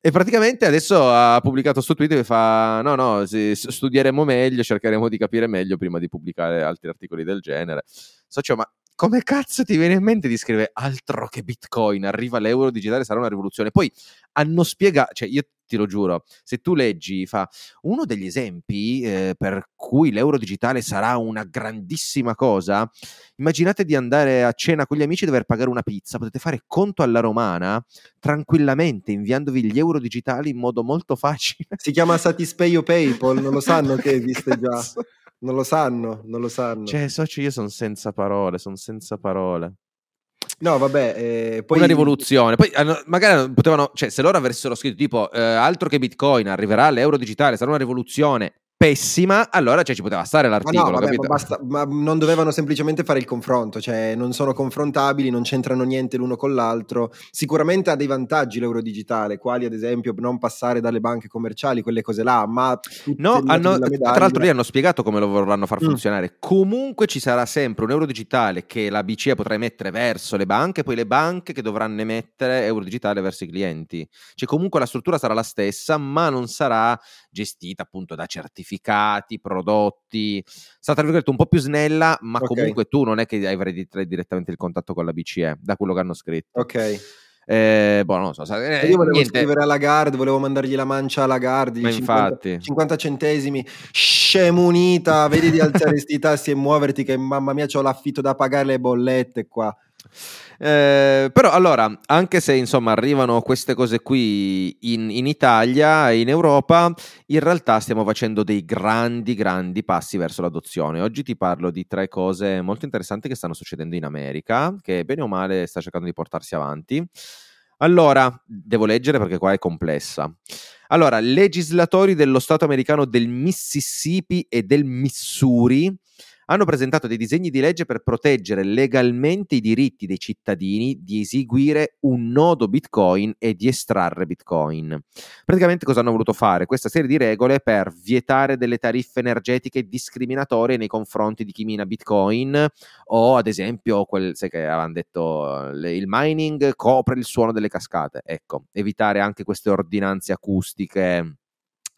E praticamente adesso ha pubblicato su Twitter che fa: No, no, studieremo meglio, cercheremo di capire meglio prima di pubblicare altri articoli del genere. Socio, ma come cazzo ti viene in mente di scrivere altro che Bitcoin? Arriva l'euro digitale, sarà una rivoluzione. Poi hanno spiegato, cioè io ti lo giuro, se tu leggi, fa uno degli esempi eh, per cui l'euro digitale sarà una grandissima cosa. Immaginate di andare a cena con gli amici e dover pagare una pizza. Potete fare conto alla romana tranquillamente inviandovi gli euro digitali in modo molto facile. Si chiama Satispay o PayPal, non lo sanno che esiste già. Non lo sanno, non lo sanno. Cioè, socio, io sono senza parole, sono senza parole. No, vabbè, eh, poi... Una rivoluzione. Poi magari potevano, cioè, se loro avessero scritto tipo eh, altro che Bitcoin, arriverà l'euro digitale, sarà una rivoluzione pessima, allora cioè, ci poteva stare Ma l'articolo, no, vabbè, ma, basta- ma non dovevano semplicemente fare il confronto, cioè non sono confrontabili, non c'entrano niente l'uno con l'altro. Sicuramente ha dei vantaggi l'euro digitale, quali ad esempio non passare dalle banche commerciali, quelle cose là, ma No, hanno- tra l'altro lì hanno spiegato come lo vorranno far Mm. funzionare. Comunque ci sarà sempre un euro digitale che la BCE potrà emettere verso le banche, poi le banche che dovranno emettere euro digitale verso i clienti. Cioè comunque la struttura sarà la stessa, ma non sarà gestita appunto da certificati, prodotti. Sarà tra virgolette un po' più snella, ma Ok. comunque tu non è che avrai di- direttamente il contatto con la BCE, da quello che hanno scritto. Ok. Eh, boh, non so. eh, io volevo niente. scrivere alla Lagarde, volevo mandargli la mancia alla Lagarde, Ma 50, infatti. 50 centesimi, scemo unita, vedi di alzare sti tassi e muoverti che mamma mia c'ho l'affitto da pagare le bollette qua. Eh, però allora, anche se insomma arrivano queste cose qui in, in Italia e in Europa, in realtà stiamo facendo dei grandi, grandi passi verso l'adozione. Oggi ti parlo di tre cose molto interessanti che stanno succedendo in America, che bene o male sta cercando di portarsi avanti. Allora, devo leggere perché qua è complessa. Allora, legislatori dello Stato americano del Mississippi e del Missouri hanno presentato dei disegni di legge per proteggere legalmente i diritti dei cittadini di eseguire un nodo Bitcoin e di estrarre Bitcoin. Praticamente cosa hanno voluto fare? Questa serie di regole per vietare delle tariffe energetiche discriminatorie nei confronti di chi mina Bitcoin o ad esempio quel, sai che avevano detto il mining copre il suono delle cascate. Ecco, evitare anche queste ordinanze acustiche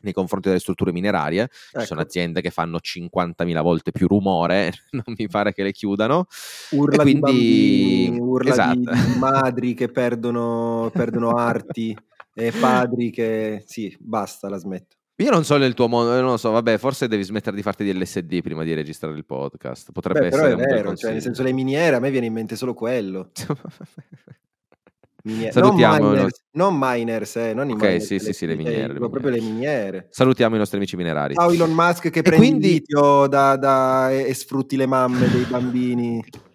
nei confronti delle strutture minerarie. Ci sono Ecco. aziende che fanno 50.000 volte più rumore, non mi pare che le chiudano. Urla E di quindi- bambini, urla esatto. di, madri che perdono, perdono arti e padri che... Sì, basta, la smetto. Io non so nel tuo mondo, non lo so, vabbè, forse devi smettere di farti di LSD prima di registrare il podcast. Potrebbe Beh, però essere è un bel vero, cioè, nel senso le miniere a me viene in mente solo quello. Miniere. Salutiamo non miners, non miners, eh, non i Ok, miners, sì, sì, le- sì, le miniere, le proprio le miniere. Salutiamo i nostri amici minerari. Ciao Elon Musk che E prendi quindi- litio da, da- e, e sfrutti le mamme dei bambini.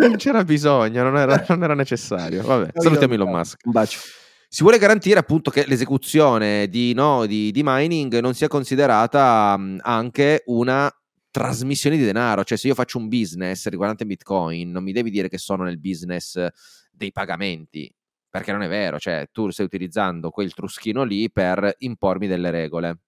Non c'era bisogno, non era, non era necessario. Vabbè, Ciao, salutiamo Elon Musk. Un bacio. Si vuole garantire appunto che l'esecuzione di nodi di mining non sia considerata mh, anche una trasmissione di denaro, cioè se io faccio un business riguardante Bitcoin, non mi devi dire che sono nel business dei pagamenti, perché non è vero, cioè tu stai utilizzando quel truschino lì per impormi delle regole.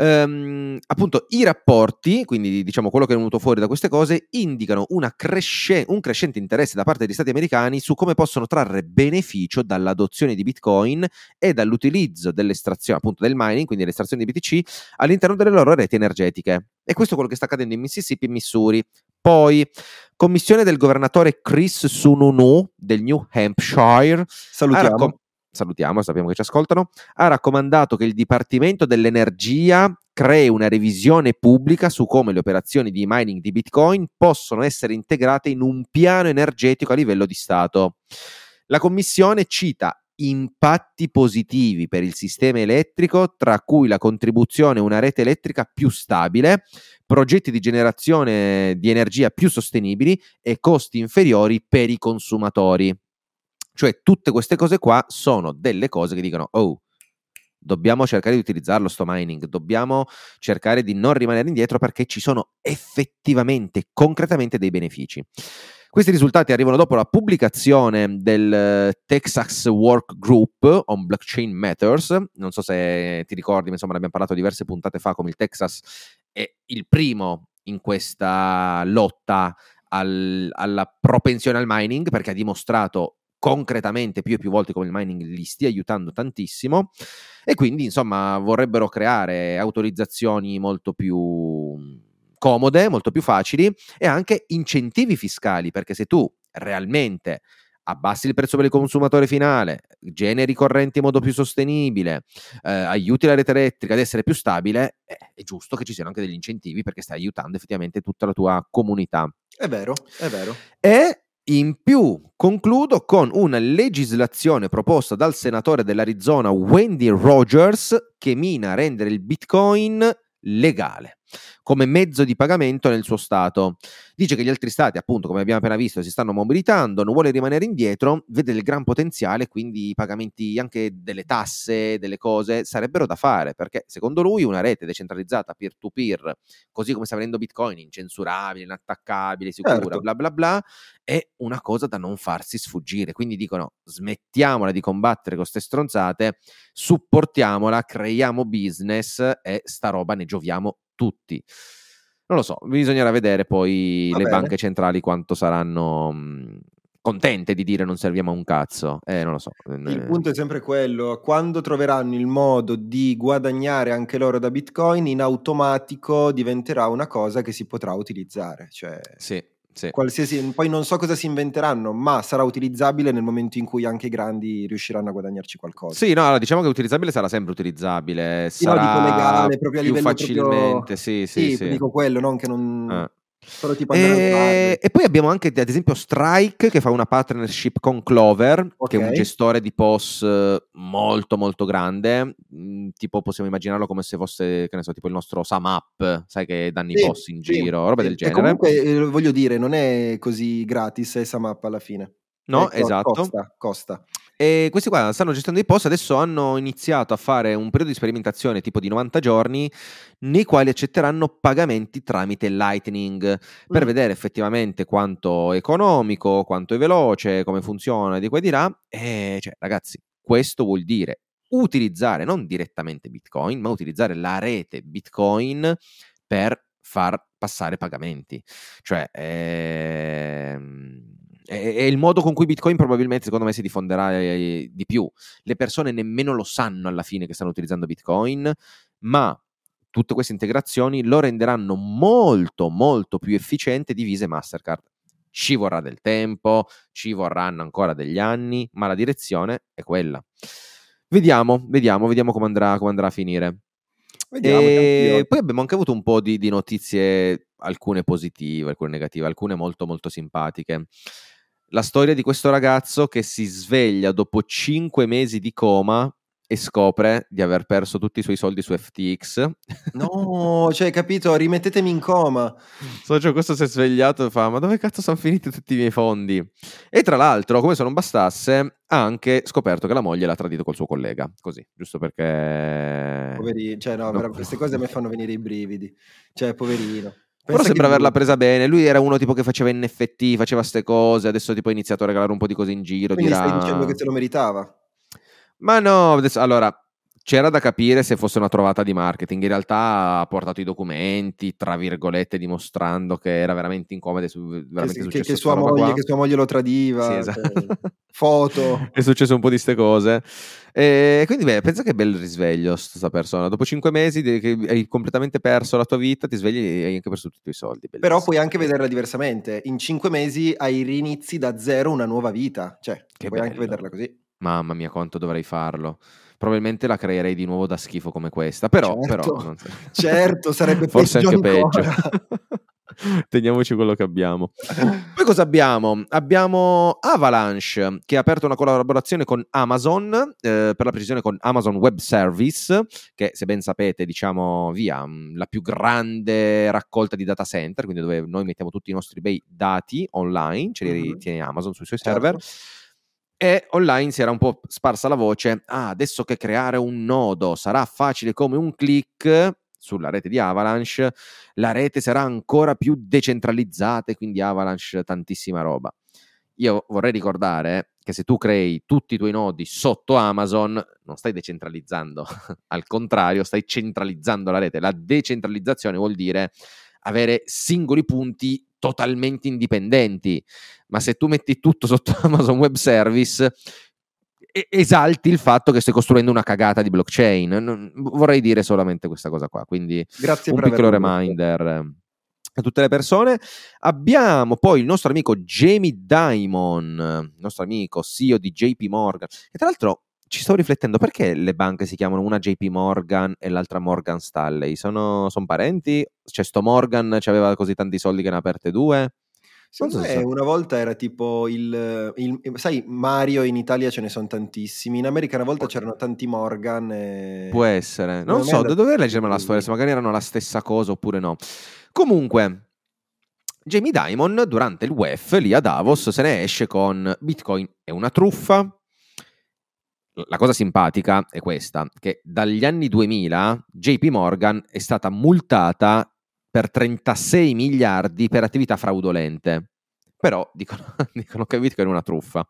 Ehm, appunto, i rapporti, quindi diciamo quello che è venuto fuori da queste cose, indicano cresce- un crescente interesse da parte degli stati americani su come possono trarre beneficio dall'adozione di Bitcoin e dall'utilizzo dell'estrazione, appunto del mining, quindi l'estrazione di BTC, all'interno delle loro reti energetiche. E questo è quello che sta accadendo in Mississippi e Missouri. Poi, commissione del governatore Chris Sununu del New Hampshire Salutiamo. raccom- salutiamo, sappiamo che ci ascoltano, ha raccomandato che il Dipartimento dell'Energia crei una revisione pubblica su come le operazioni di mining di Bitcoin possono essere integrate in un piano energetico a livello di Stato. La Commissione cita impatti positivi per il sistema elettrico, tra cui la contribuzione a una rete elettrica più stabile, progetti di generazione di energia più sostenibili e costi inferiori per i consumatori. Cioè, tutte queste cose qua sono delle cose che dicono: oh, dobbiamo cercare di utilizzarlo sto mining, dobbiamo cercare di non rimanere indietro perché ci sono effettivamente, concretamente dei benefici. Questi risultati arrivano dopo la pubblicazione del eh, Texas Work Group on Blockchain Matters. Non so se ti ricordi, ma insomma, ne abbiamo parlato diverse puntate fa, come il Texas è il primo in questa lotta al- alla propensione al mining perché ha dimostrato concretamente più e più volte come il mining li stia aiutando tantissimo e quindi insomma vorrebbero creare autorizzazioni molto più comode, molto più facili e anche incentivi fiscali perché se tu realmente abbassi il prezzo per il consumatore finale, generi correnti in modo più sostenibile, eh, aiuti la rete elettrica ad essere più stabile, eh, è giusto che ci siano anche degli incentivi perché stai aiutando effettivamente tutta la tua comunità. È vero, è vero. E in più concludo con una legislazione proposta dal senatore dell'Arizona Wendy Rogers che mina a rendere il Bitcoin legale come mezzo di pagamento nel suo stato. Dice che gli altri stati, appunto, come abbiamo appena visto, si stanno mobilitando, non vuole rimanere indietro, vede il gran potenziale, quindi i pagamenti anche delle tasse, delle cose sarebbero da fare, perché secondo lui una rete decentralizzata peer-to-peer, così come sta venendo Bitcoin, incensurabile, inattaccabile, sicura, Certo. bla bla bla, è una cosa da non farsi sfuggire. Quindi dicono smettiamola di combattere con queste stronzate, supportiamola, creiamo business e sta roba ne gioviamo tutti. Non lo so, bisognerà vedere poi Va le bene. banche centrali quanto saranno mh, contente di dire non serviamo a un cazzo. Eh, non lo so. Il Eh, punto è sempre quello, quando troveranno il modo di guadagnare anche loro da Bitcoin, in automatico diventerà una cosa che si potrà utilizzare. Cioè, Sì, sì. qualsiasi, poi non so cosa si inventeranno, ma sarà utilizzabile nel momento in cui anche i grandi riusciranno a guadagnarci qualcosa. Sì, no, allora, diciamo che utilizzabile sarà sempre utilizzabile, Sì, no, sarà dico legale, proprio a più livello facilmente, proprio- sì, sì, Sì, sì. dico quello, non che non... Eh. E, usarlo. e poi abbiamo anche ad esempio Strike che fa una partnership con Clover, che è un gestore di POS eh, molto molto grande, Mm, tipo possiamo immaginarlo come se fosse, che ne so, tipo il nostro SumUp, sai che danno i Sì, POS in sì, giro, roba sì. del E genere. comunque, eh, voglio dire, non è così gratis eh, Samap alla fine. No, Eh, esatto. Costa, costa. E questi qua stanno gestendo i POS, adesso hanno iniziato a fare un periodo di sperimentazione tipo di 90 giorni nei quali accetteranno pagamenti tramite Lightning per Mm. vedere effettivamente quanto è economico, quanto è veloce, come funziona di qua e di là. E cioè, ragazzi, questo vuol dire utilizzare non direttamente Bitcoin, ma utilizzare la rete Bitcoin per far passare pagamenti. Cioè, ehm, è, è il modo con cui Bitcoin probabilmente secondo me si diffonderà eh, di più. Le persone nemmeno lo sanno alla fine che stanno utilizzando Bitcoin, ma tutte queste integrazioni lo renderanno molto molto più efficiente di Visa e Mastercard. Ci vorrà del tempo, ci vorranno ancora degli anni, ma la direzione è quella. Vediamo, vediamo, vediamo come andrà, come andrà a finire. Vediamo. E poi abbiamo anche avuto un po' di, di notizie, alcune positive, alcune negative, alcune molto molto simpatiche. La storia di questo ragazzo che si sveglia dopo 5 mesi di coma e scopre di aver perso tutti i suoi soldi su FTX. No, cioè, capito, rimettetemi in coma. Socio, questo si è svegliato e fa, ma dove cazzo sono finiti tutti i miei fondi? E tra l'altro, come se non bastasse, ha anche scoperto che la moglie l'ha tradito col suo collega, così, giusto perché... Poverino, cioè no, no. queste cose a me fanno venire i brividi. Cioè, poverino. Però sembra averla presa bene. Lui era uno tipo che faceva NFT, faceva queste cose. Adesso tipo ha iniziato a regalare un po' di cose in giro. Quindi dirà... stai dicendo che se lo meritava? Ma no, adesso, allora c'era da capire se fosse una trovata di marketing. In realtà ha portato i documenti, tra virgolette, dimostrando che era veramente incomode. Veramente che, che, che, sua moglie, che, sua moglie, lo tradiva. Sì, esatto. Foto. È successo un po' di queste cose. E quindi, beh, pensa che bel risveglio questa persona. Dopo cinque mesi che hai completamente perso la tua vita, ti svegli e hai anche perso tutti i soldi. Bellissimo. Però puoi anche vederla diversamente. In cinque mesi hai rinizi da zero una nuova vita. Cioè, che puoi bello. anche vederla così. Mamma mia, quanto dovrei farlo. Probabilmente la creerei di nuovo da schifo come questa, però... Certo, però certo sarebbe Forse peggio anche peggio. Teniamoci quello che abbiamo. Poi cosa abbiamo? Abbiamo Avalanche che ha aperto una collaborazione con Amazon, eh, per la precisione con Amazon Web Service, che se ben sapete, diciamo, via, mm, la più grande raccolta di data center, quindi dove noi mettiamo tutti i nostri bei dati online, ce li mm-hmm. tiene Amazon sui suoi server. Certo e online si era un po' sparsa la voce, ah, adesso che creare un nodo sarà facile come un click sulla rete di Avalanche, la rete sarà ancora più decentralizzata e quindi Avalanche tantissima roba. Io vorrei ricordare che se tu crei tutti i tuoi nodi sotto Amazon, non stai decentralizzando, al contrario, stai centralizzando la rete. La decentralizzazione vuol dire avere singoli punti totalmente indipendenti, ma se tu metti tutto sotto Amazon Web Service esalti il fatto che stai costruendo una cagata di blockchain. Non, vorrei dire solamente questa cosa qua, quindi Grazie un piccolo reminder detto. a tutte le persone. Abbiamo poi il nostro amico Jamie Dimon, il nostro amico CEO di JP Morgan, che tra l'altro ci sto riflettendo perché le banche si chiamano una JP Morgan e l'altra Morgan Stanley? Sono, sono parenti? Cioè, sto Morgan aveva così tanti soldi che ne ha aperte due? Secondo me una volta era tipo il, il, Sai, Mario in Italia ce ne sono tantissimi. In America una volta c'erano tanti Morgan. E... Può essere. Non so, da dove leggermi la storia? Se magari erano la stessa cosa oppure no. Comunque, Jamie Dimon durante il WEF lì a Davos se ne esce con Bitcoin è una truffa, la cosa simpatica è questa, che dagli anni 2000 JP Morgan è stata multata per 36 miliardi per attività fraudolente. Però dicono, dicono che Bitcoin è una truffa.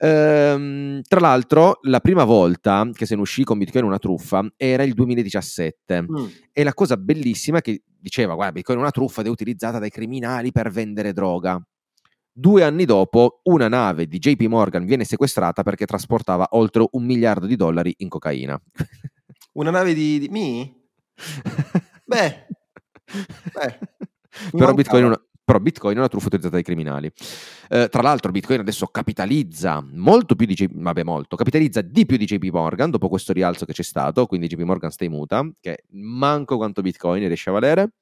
Ehm, tra l'altro, la prima volta che se ne uscì con Bitcoin una truffa era il 2017 mm. e la cosa bellissima è che diceva: Guarda, Bitcoin è una truffa ed è utilizzata dai criminali per vendere droga. Due anni dopo, una nave di JP Morgan viene sequestrata perché trasportava oltre un miliardo di dollari in cocaina. Una nave di, di Mi? Beh, beh però, Bitcoin una, però Bitcoin è una truffa utilizzata dai criminali. Eh, tra l'altro, Bitcoin adesso capitalizza molto più di JP, vabbè, molto, capitalizza di più di JP Morgan dopo questo rialzo che c'è stato. Quindi JP Morgan sta in muta, che manco quanto Bitcoin riesce a valere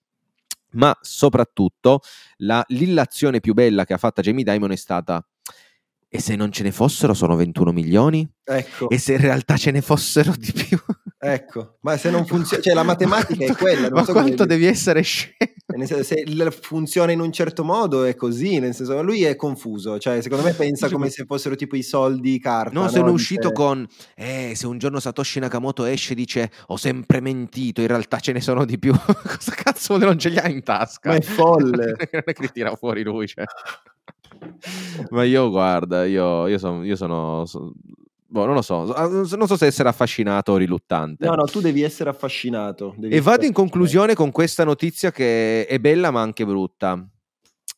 ma soprattutto la, l'illazione più bella che ha fatto Jamie Dimon è stata e se non ce ne fossero sono 21 milioni? Ecco. E se in realtà ce ne fossero di più? Ecco, ma se non funziona, cioè la matematica è quella. ma so quanto devi dire. essere scemo? Senso, se funziona in un certo modo è così, nel senso lui è confuso, cioè secondo me pensa come se fossero tipo i soldi carta. No, sono no? uscito Dice... con, eh, se un giorno Satoshi Nakamoto esce dice ho sempre mentito, in realtà ce ne sono di più. Cosa cazzo non ce li ha in tasca? Ma è folle. non è che tira fuori lui, cioè. Ma io guarda, io, io, son, io sono, sono Boh, non lo so, non so se essere affascinato o riluttante. No, no, tu devi essere affascinato. Devi e vado in conclusione con questa notizia che è bella ma anche brutta.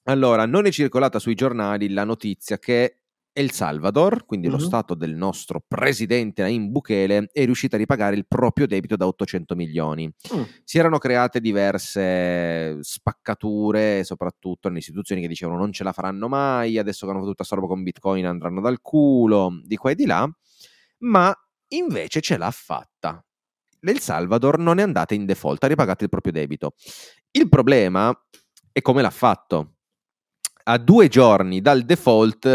Allora, non è circolata sui giornali la notizia che El Salvador, quindi uh-huh. lo stato del nostro presidente Naim Bukele, è riuscito a ripagare il proprio debito da 800 milioni. Uh. Si erano create diverse spaccature, soprattutto nelle istituzioni che dicevano non ce la faranno mai, adesso che hanno fatto tutta sta roba con Bitcoin andranno dal culo, di qua e di là, ma invece ce l'ha fatta. L'El Salvador non è andata in default, ha ripagato il proprio debito. Il problema è come l'ha fatto a due giorni dal default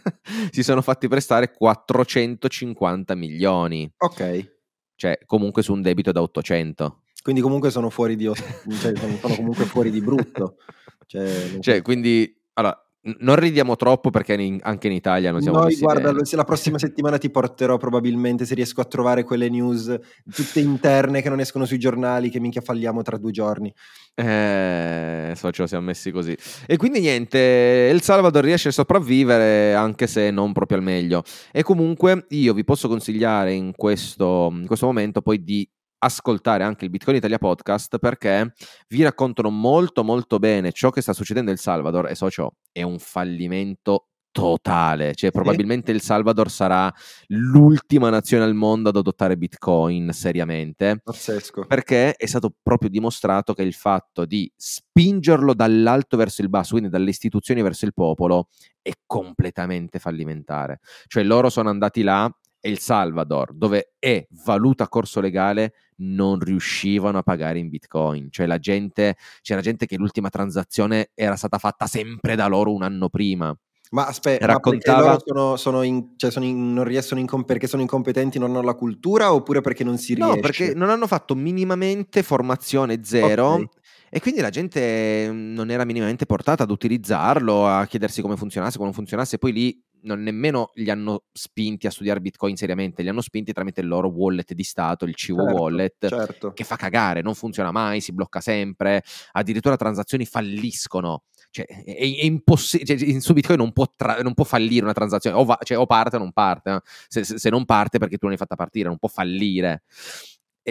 si sono fatti prestare 450 milioni. Ok. Cioè, comunque su un debito da 800. Quindi comunque sono fuori di, cioè, sono comunque fuori di brutto. Cioè, cioè quindi, allora, non ridiamo troppo perché in, anche in Italia non siamo Noi, guarda, bene. la prossima settimana ti porterò probabilmente se riesco a trovare quelle news tutte interne che non escono sui giornali, che minchia falliamo tra due giorni. Eh, so, ce lo siamo messi così. E quindi niente, El Salvador riesce a sopravvivere anche se non proprio al meglio. E comunque io vi posso consigliare in questo, in questo momento poi di ascoltare anche il Bitcoin Italia podcast perché vi raccontano molto molto bene ciò che sta succedendo in El Salvador e socio è un fallimento totale, cioè probabilmente il Salvador sarà l'ultima nazione al mondo ad adottare Bitcoin seriamente. Pazzesco. Perché è stato proprio dimostrato che il fatto di spingerlo dall'alto verso il basso, quindi dalle istituzioni verso il popolo, è completamente fallimentare. Cioè loro sono andati là e il Salvador, dove è valuta corso legale, non riuscivano a pagare in bitcoin. Cioè la gente, c'era gente che l'ultima transazione era stata fatta sempre da loro un anno prima. Ma aspetta, raccontava... ma sono, sono, in, cioè sono in, non riescono in, perché sono incompetenti, non hanno la cultura oppure perché non si riesce? No, perché non hanno fatto minimamente formazione zero. Okay. E quindi la gente mm, non era minimamente portata ad utilizzarlo, a chiedersi come funzionasse, come non funzionasse. Poi lì non nemmeno li hanno spinti a studiare Bitcoin seriamente, li hanno spinti tramite il loro wallet di Stato, il CIVO certo, wallet, certo. che fa cagare, non funziona mai, si blocca sempre, addirittura transazioni falliscono. Cioè, è, è impossibile, cioè, su Bitcoin non può, tra- non può, fallire una transazione, o, va- cioè, o parte o non parte. No? Se, se, se non parte perché tu non l'hai fatta partire, non può fallire.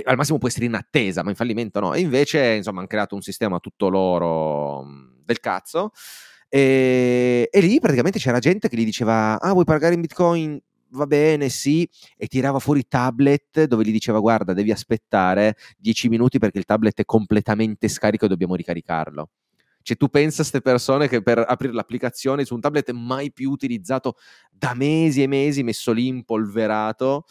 Al massimo può essere in attesa, ma in fallimento no. E invece, insomma, hanno creato un sistema tutto loro del cazzo e, e lì praticamente c'era gente che gli diceva: Ah, vuoi pagare in bitcoin? va bene, sì, e tirava fuori tablet dove gli diceva guarda, devi aspettare 10 minuti perché il tablet è completamente scarico e dobbiamo ricaricarlo. Cioè tu pensa a queste persone che per aprire l'applicazione su un tablet mai più utilizzato da mesi e mesi, messo lì impolverato,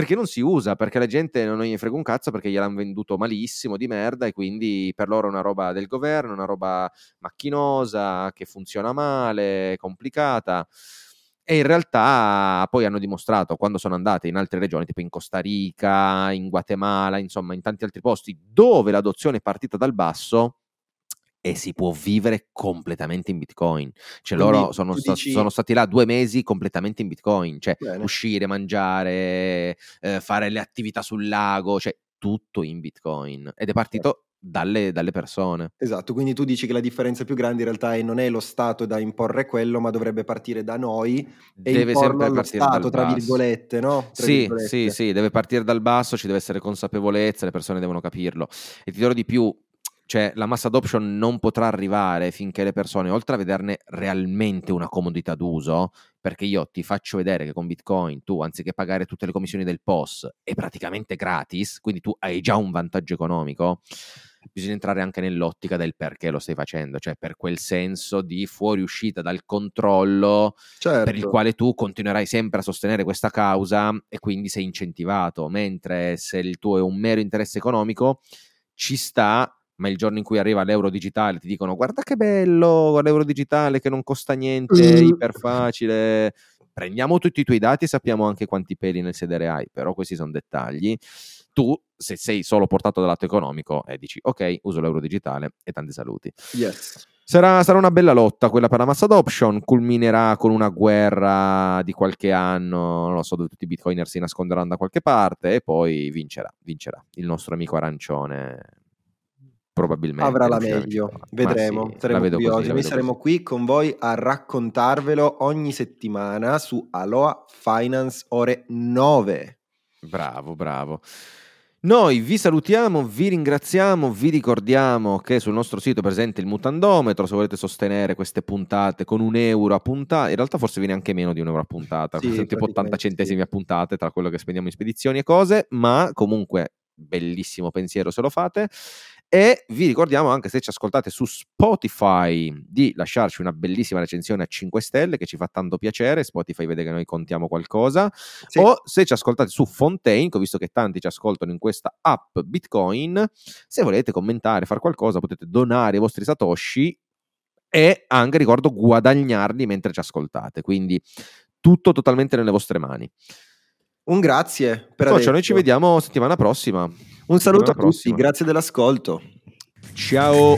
perché non si usa, perché la gente non gli frega un cazzo perché gliel'hanno venduto malissimo, di merda, e quindi per loro è una roba del governo, una roba macchinosa, che funziona male, complicata. E in realtà poi hanno dimostrato, quando sono andate in altre regioni, tipo in Costa Rica, in Guatemala, insomma in tanti altri posti, dove l'adozione è partita dal basso, e si può vivere completamente in Bitcoin. Cioè Quindi loro sono, sta- dici... sono, stati là due mesi completamente in Bitcoin, cioè Bene. uscire, mangiare, eh, fare le attività sul lago, cioè tutto in Bitcoin. Ed è partito dalle, dalle, persone. Esatto, quindi tu dici che la differenza più grande in realtà è non è lo Stato da imporre quello, ma dovrebbe partire da noi e deve sempre partire Stato, tra virgolette, no? Tra sì, virgolette. sì, sì, deve partire dal basso, ci deve essere consapevolezza, le persone devono capirlo. E ti dirò di più, cioè la mass adoption non potrà arrivare finché le persone, oltre a vederne realmente una comodità d'uso, perché io ti faccio vedere che con Bitcoin tu, anziché pagare tutte le commissioni del POS, è praticamente gratis, quindi tu hai già un vantaggio economico, bisogna entrare anche nell'ottica del perché lo stai facendo, cioè per quel senso di fuoriuscita dal controllo certo. per il certo. quale tu continuerai sempre a sostenere questa causa e quindi sei incentivato, mentre se il tuo è un mero interesse economico, ci sta ma il giorno in cui arriva l'euro digitale ti dicono guarda che bello l'euro digitale che non costa niente, è iper facile, prendiamo tutti i tuoi dati e sappiamo anche quanti peli nel sedere hai, però questi sono dettagli. Tu, se sei solo portato dal lato economico, eh, dici ok, uso l'euro digitale e tanti saluti. Yes. Sarà, sarà, una bella lotta quella per la mass adoption, culminerà con una guerra di qualche anno, non lo so, dove tutti i bitcoiner si nasconderanno da qualche parte e poi vincerà, vincerà il nostro amico arancione probabilmente avrà la meglio. Vedremo. Sì, saremo curiosi. Noi saremo così. qui con voi a raccontarvelo ogni settimana su Aloha Finance ore 9. Bravo, bravo. Noi vi salutiamo, vi ringraziamo, vi ricordiamo che sul nostro sito è presente il mutandometro, se volete sostenere queste puntate con un euro a puntata, in realtà forse viene anche meno di un euro a puntata, sì, tipo 80 centesimi sì. a puntate tra quello che spendiamo in spedizioni e cose, ma comunque bellissimo pensiero se lo fate e vi ricordiamo anche se ci ascoltate su Spotify di lasciarci una bellissima recensione a 5 stelle che ci fa tanto piacere. Spotify vede che noi contiamo qualcosa. Sì. O se ci ascoltate su Fontaine, ho visto che tanti ci ascoltano in questa app Bitcoin, se volete commentare, fare qualcosa, potete donare i vostri satoshi e anche, ricordo, guadagnarli mentre ci ascoltate. Quindi tutto totalmente nelle vostre mani. Un grazie per Coach, noi ci vediamo settimana prossima. Un saluto a tutti, grazie dell'ascolto. Ciao.